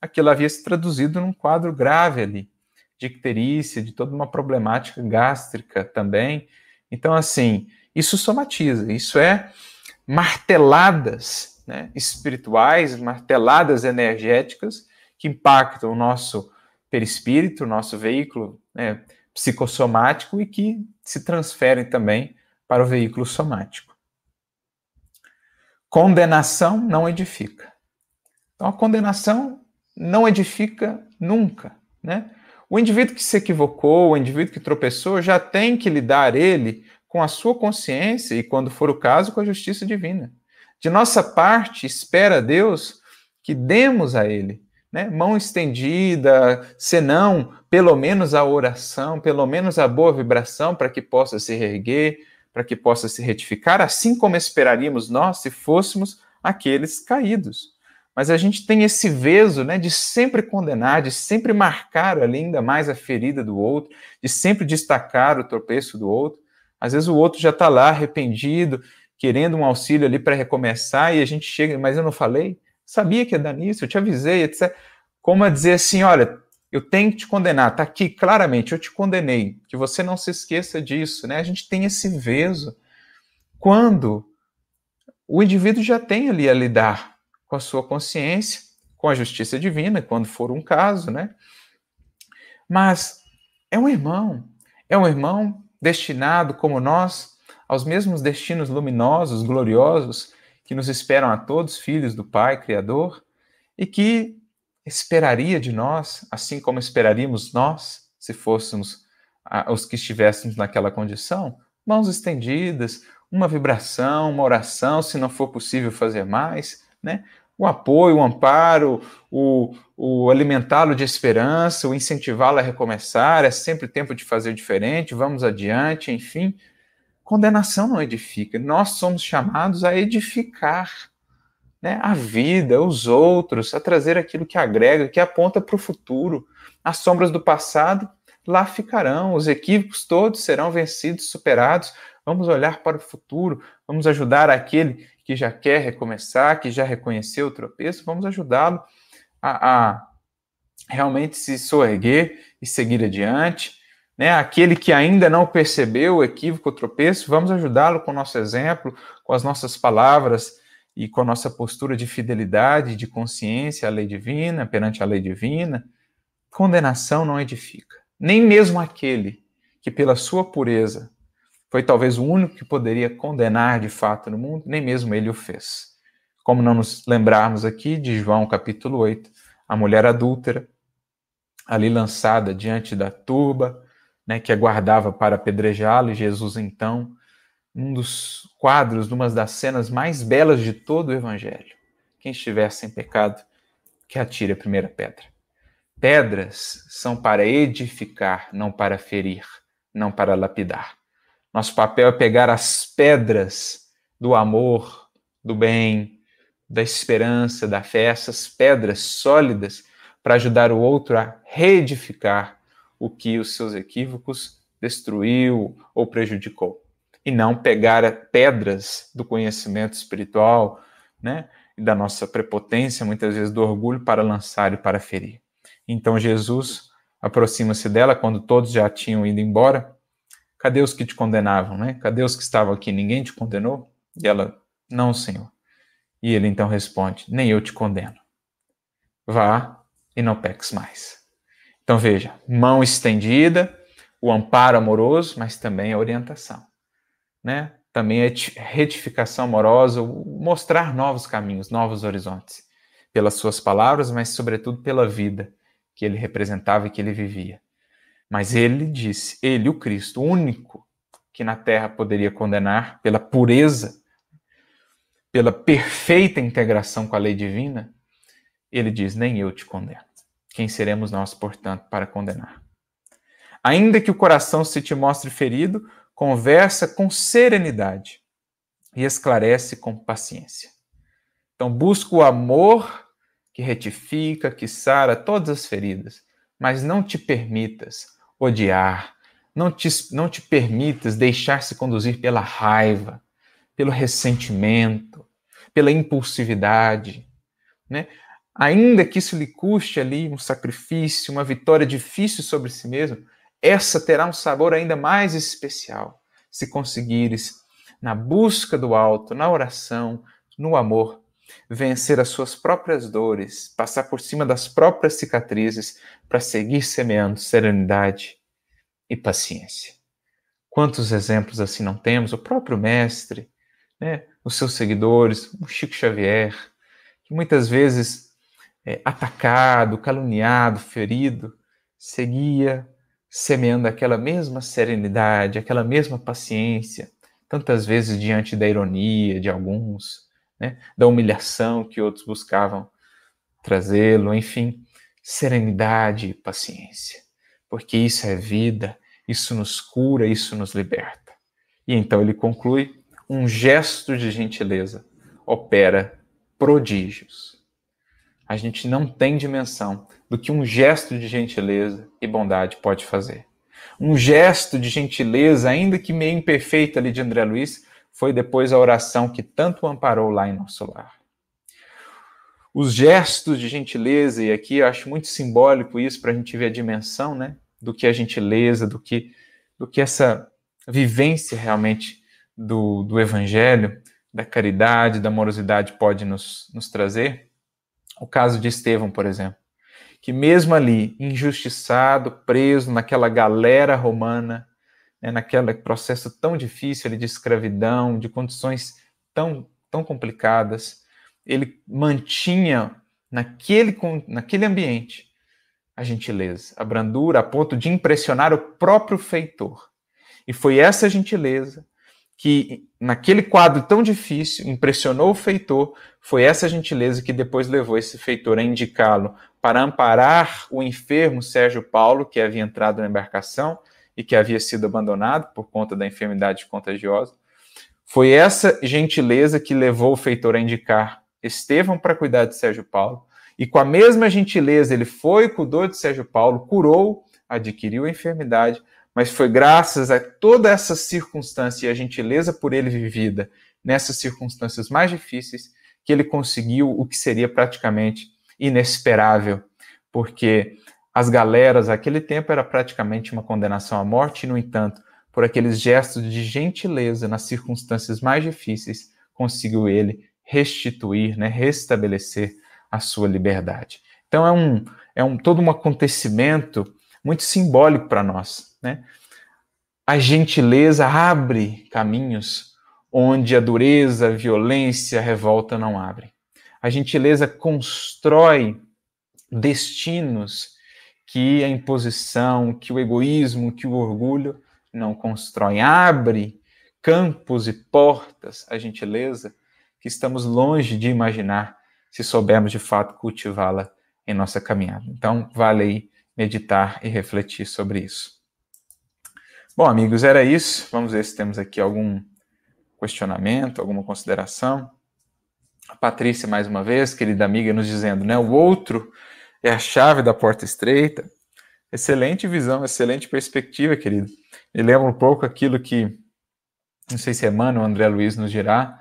aquilo havia se traduzido num quadro grave ali, de icterícia, de toda uma problemática gástrica também. Então, assim, isso somatiza, isso é marteladas né, espirituais, marteladas energéticas que impactam o nosso perispírito, o nosso veículo né, psicossomático e que se transferem também para o veículo somático. Condenação não edifica. Então, a condenação não edifica nunca, né? O indivíduo que se equivocou, o indivíduo que tropeçou, já tem que lidar ele com a sua consciência e, quando for o caso, com a justiça divina. De nossa parte, espera Deus que demos a ele né? mão estendida, senão pelo menos a oração, pelo menos a boa vibração para que possa se reerguer, para que possa se retificar, assim como esperaríamos nós se fôssemos aqueles caídos. Mas a gente tem esse veso né, de sempre condenar, de sempre marcar ali ainda mais a ferida do outro, de sempre destacar o tropeço do outro. Às vezes o outro já está lá arrependido, querendo um auxílio ali para recomeçar, e a gente chega, mas eu não falei? Sabia que ia dar nisso, eu te avisei, etc. Como a dizer assim: olha, eu tenho que te condenar, está aqui claramente, eu te condenei, que você não se esqueça disso, né? A gente tem esse veso quando o indivíduo já tem ali a lidar com a sua consciência, com a justiça divina, quando for um caso, né? Mas é um irmão, é um irmão destinado como nós aos mesmos destinos luminosos, gloriosos que nos esperam a todos, filhos do Pai Criador, e que esperaria de nós, assim como esperaríamos nós, se fôssemos os que estivéssemos naquela condição, mãos estendidas, uma vibração, uma oração, se não for possível fazer mais, né? O apoio, o amparo, o, o alimentá-lo de esperança, o incentivá-lo a recomeçar, é sempre tempo de fazer diferente, vamos adiante, enfim, Condenação não edifica. Nós somos chamados a edificar né, a vida, os outros, a trazer aquilo que agrega, que aponta para o futuro. As sombras do passado lá ficarão, os equívocos todos serão vencidos, superados. Vamos olhar para o futuro, vamos ajudar aquele que já quer recomeçar, que já reconheceu o tropeço, vamos ajudá-lo a, a realmente se soerguer e seguir adiante né? Aquele que ainda não percebeu o equívoco, o tropeço, vamos ajudá-lo com o nosso exemplo, com as nossas palavras e com a nossa postura de fidelidade, de consciência à lei divina, perante a lei divina. Condenação não edifica. Nem mesmo aquele que, pela sua pureza, foi talvez o único que poderia condenar de fato no mundo, nem mesmo ele o fez. Como não nos lembrarmos aqui de João capítulo 8, a mulher adúltera, ali lançada diante da turba, né, que aguardava para apedrejá-lo, e Jesus, então, um dos quadros, uma das cenas mais belas de todo o Evangelho. Quem estiver sem pecado, que atire a primeira pedra. Pedras são para edificar, não para ferir. não para lapidar. Nosso papel é pegar as pedras do amor, do bem, da esperança, da fé, essas pedras sólidas para ajudar o outro a reedificar o que os seus equívocos destruiu ou prejudicou. E não pegar pedras do conhecimento espiritual, né, da nossa prepotência, muitas vezes do orgulho, para lançar e para ferir. Então Jesus aproxima-se dela quando todos já tinham ido embora. Cadê os que te condenavam, né? Cadê os que estavam aqui? Ninguém te condenou? E ela, não, Senhor. E ele então responde: Nem eu te condeno. Vá e não peques mais. Então veja, mão estendida, o amparo amoroso, mas também a orientação, né? Também a retificação amorosa, mostrar novos caminhos, novos horizontes, pelas suas palavras, mas sobretudo pela vida que ele representava e que ele vivia. Mas ele disse, ele, o Cristo, único que na terra poderia condenar pela pureza, pela perfeita integração com a lei divina, ele diz: Nem eu te condeno. Quem seremos nós, portanto, para condenar? Ainda que o coração se te mostre ferido, conversa com serenidade e esclarece com paciência. Então, busca o amor que retifica, que sara todas as feridas, mas não te permitas odiar, não te, não te permitas deixar-se conduzir pela raiva, pelo ressentimento, pela impulsividade, né? Ainda que isso lhe custe ali um sacrifício, uma vitória difícil sobre si mesmo, essa terá um sabor ainda mais especial se conseguires, na busca do alto, na oração, no amor, vencer as suas próprias dores, passar por cima das próprias cicatrizes para seguir semeando serenidade e paciência. Quantos exemplos assim não temos? O próprio mestre, né? os seus seguidores, o Chico Xavier, que muitas vezes é, atacado, caluniado, ferido, seguia semeando aquela mesma serenidade, aquela mesma paciência, tantas vezes diante da ironia de alguns, né, da humilhação que outros buscavam trazê-lo, enfim, serenidade e paciência, porque isso é vida, isso nos cura, isso nos liberta. E então ele conclui: um gesto de gentileza opera prodígios. A gente não tem dimensão do que um gesto de gentileza e bondade pode fazer. Um gesto de gentileza, ainda que meio imperfeito ali de André Luiz, foi depois a oração que tanto amparou lá em nosso lar. Os gestos de gentileza, e aqui eu acho muito simbólico isso para a gente ver a dimensão né, do que a gentileza, do que, do que essa vivência realmente do, do Evangelho, da caridade, da amorosidade pode nos, nos trazer. O caso de Estevão, por exemplo, que mesmo ali, injustiçado, preso naquela galera romana, né, naquele processo tão difícil ali, de escravidão, de condições tão, tão complicadas, ele mantinha naquele, naquele ambiente a gentileza, a brandura, a ponto de impressionar o próprio feitor. E foi essa gentileza que, naquele quadro tão difícil, impressionou o feitor, foi essa gentileza que depois levou esse feitor a indicá-lo para amparar o enfermo Sérgio Paulo, que havia entrado na embarcação, e que havia sido abandonado por conta da enfermidade contagiosa. Foi essa gentileza que levou o feitor a indicar Estevão para cuidar de Sérgio Paulo, e com a mesma gentileza ele foi, cuidou de Sérgio Paulo, curou, adquiriu a enfermidade, mas foi graças a toda essa circunstância e a gentileza por ele vivida nessas circunstâncias mais difíceis que ele conseguiu o que seria praticamente inesperável, porque as galeras, aquele tempo era praticamente uma condenação à morte, e, no entanto, por aqueles gestos de gentileza nas circunstâncias mais difíceis, conseguiu ele restituir, né, restabelecer a sua liberdade. Então é um, é um todo um acontecimento muito simbólico para nós, né? A gentileza abre caminhos onde a dureza, a violência, a revolta não abrem. A gentileza constrói destinos que a imposição, que o egoísmo, que o orgulho não constroem. Abre campos e portas à gentileza que estamos longe de imaginar se soubermos de fato cultivá-la em nossa caminhada. Então, vale aí meditar e refletir sobre isso. Bom, amigos, era isso. Vamos ver se temos aqui algum questionamento, alguma consideração. A Patrícia, mais uma vez, querida amiga, nos dizendo, né? O outro é a chave da porta estreita. Excelente visão, excelente perspectiva, querido. Me lembra um pouco aquilo que, não sei se Emmanuel ou André Luiz nos dirá,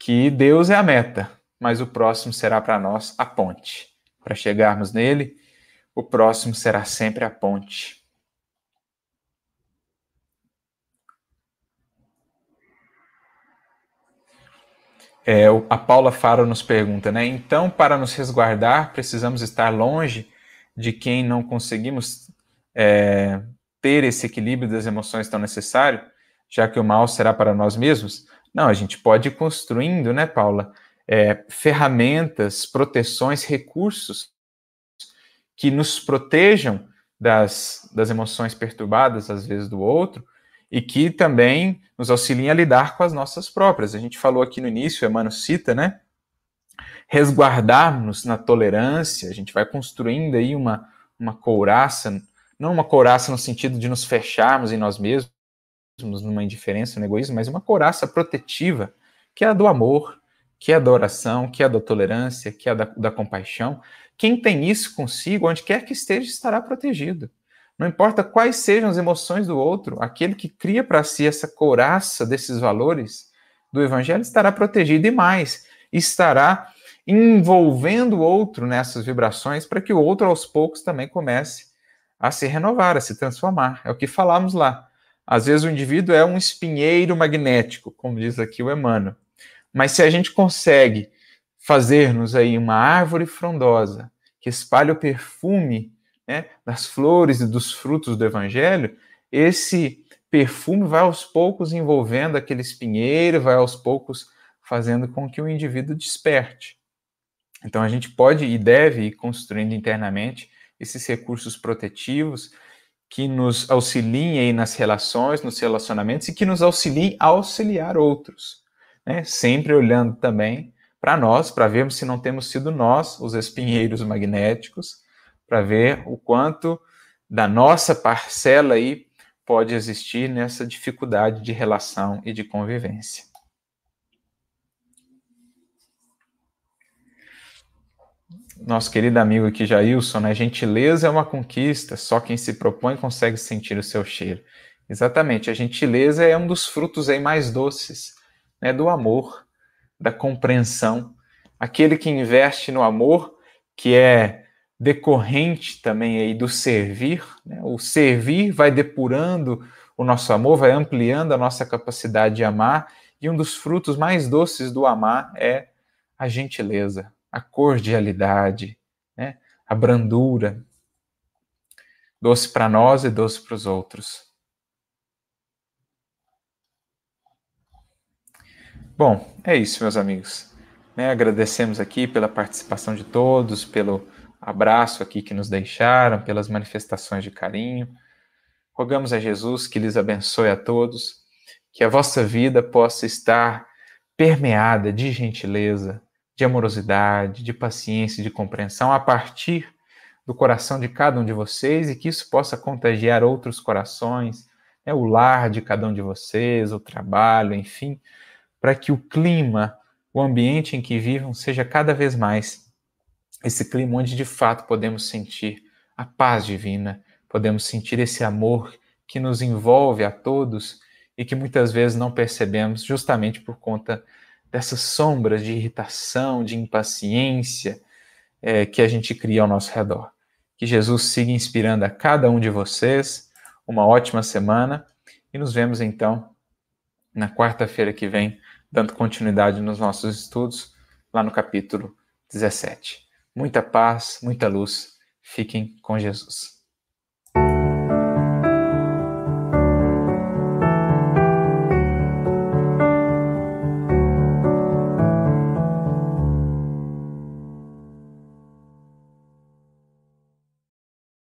que Deus é a meta, mas o próximo será para nós a ponte. Para chegarmos nele, o próximo será sempre a ponte. É, a Paula Faro nos pergunta, né? Então, para nos resguardar, precisamos estar longe de quem não conseguimos é, ter esse equilíbrio das emoções tão necessário, já que o mal será para nós mesmos? Não, a gente pode ir construindo, né, Paula, é, ferramentas, proteções, recursos que nos protejam das, das emoções perturbadas, às vezes, do outro, e que também nos auxiliem a lidar com as nossas próprias. A gente falou aqui no início, Emmanuel cita, né? Resguardar-nos na tolerância, a gente vai construindo aí uma, uma couraça, não uma couraça no sentido de nos fecharmos em nós mesmos, numa indiferença, no egoísmo, mas uma couraça protetiva, que é a do amor, que é a da oração, que é a da tolerância, que é a da, da compaixão. Quem tem isso consigo, onde quer que esteja, estará protegido. Não importa quais sejam as emoções do outro, aquele que cria para si essa couraça desses valores do evangelho estará protegido e mais, estará envolvendo o outro nessas vibrações para que o outro aos poucos também comece a se renovar, a se transformar. É o que falamos lá. Às vezes o indivíduo é um espinheiro magnético, como diz aqui o Emmanuel. Mas se a gente consegue fazer-nos aí uma árvore frondosa que espalha o perfume né, das flores e dos frutos do Evangelho, esse perfume vai aos poucos envolvendo aquele espinheiro, vai aos poucos fazendo com que o indivíduo desperte. Então a gente pode e deve ir construindo internamente esses recursos protetivos que nos auxiliem aí nas relações, nos relacionamentos e que nos auxiliem a auxiliar outros. Né? Sempre olhando também para nós, para vermos se não temos sido nós os espinheiros magnéticos para ver o quanto da nossa parcela aí pode existir nessa dificuldade de relação e de convivência. Nosso querido amigo aqui, Jailson, né? Gentileza é uma conquista, só quem se propõe consegue sentir o seu cheiro. Exatamente, a gentileza é um dos frutos aí mais doces, né? Do amor, da compreensão. Aquele que investe no amor, que é decorrente também aí do servir. Né? O servir vai depurando o nosso amor, vai ampliando a nossa capacidade de amar, e um dos frutos mais doces do amar é a gentileza, a cordialidade, né? a brandura. Doce para nós e doce para os outros. Bom, é isso, meus amigos. Né? Agradecemos aqui pela participação de todos, pelo abraço aqui que nos deixaram, pelas manifestações de carinho. Rogamos a Jesus que lhes abençoe a todos, que a vossa vida possa estar permeada de gentileza, de amorosidade, de paciência, de compreensão a partir do coração de cada um de vocês e que isso possa contagiar outros corações, né, o lar de cada um de vocês, o trabalho, enfim, para que o clima, o ambiente em que vivam seja cada vez mais esse clima onde de fato podemos sentir a paz divina, podemos sentir esse amor que nos envolve a todos e que muitas vezes não percebemos justamente por conta dessas sombras de irritação, de impaciência é, que a gente cria ao nosso redor. Que Jesus siga inspirando a cada um de vocês. Uma ótima semana e nos vemos então na quarta-feira que vem, dando continuidade nos nossos estudos, lá no capítulo 17. Muita paz, muita luz. Fiquem com Jesus.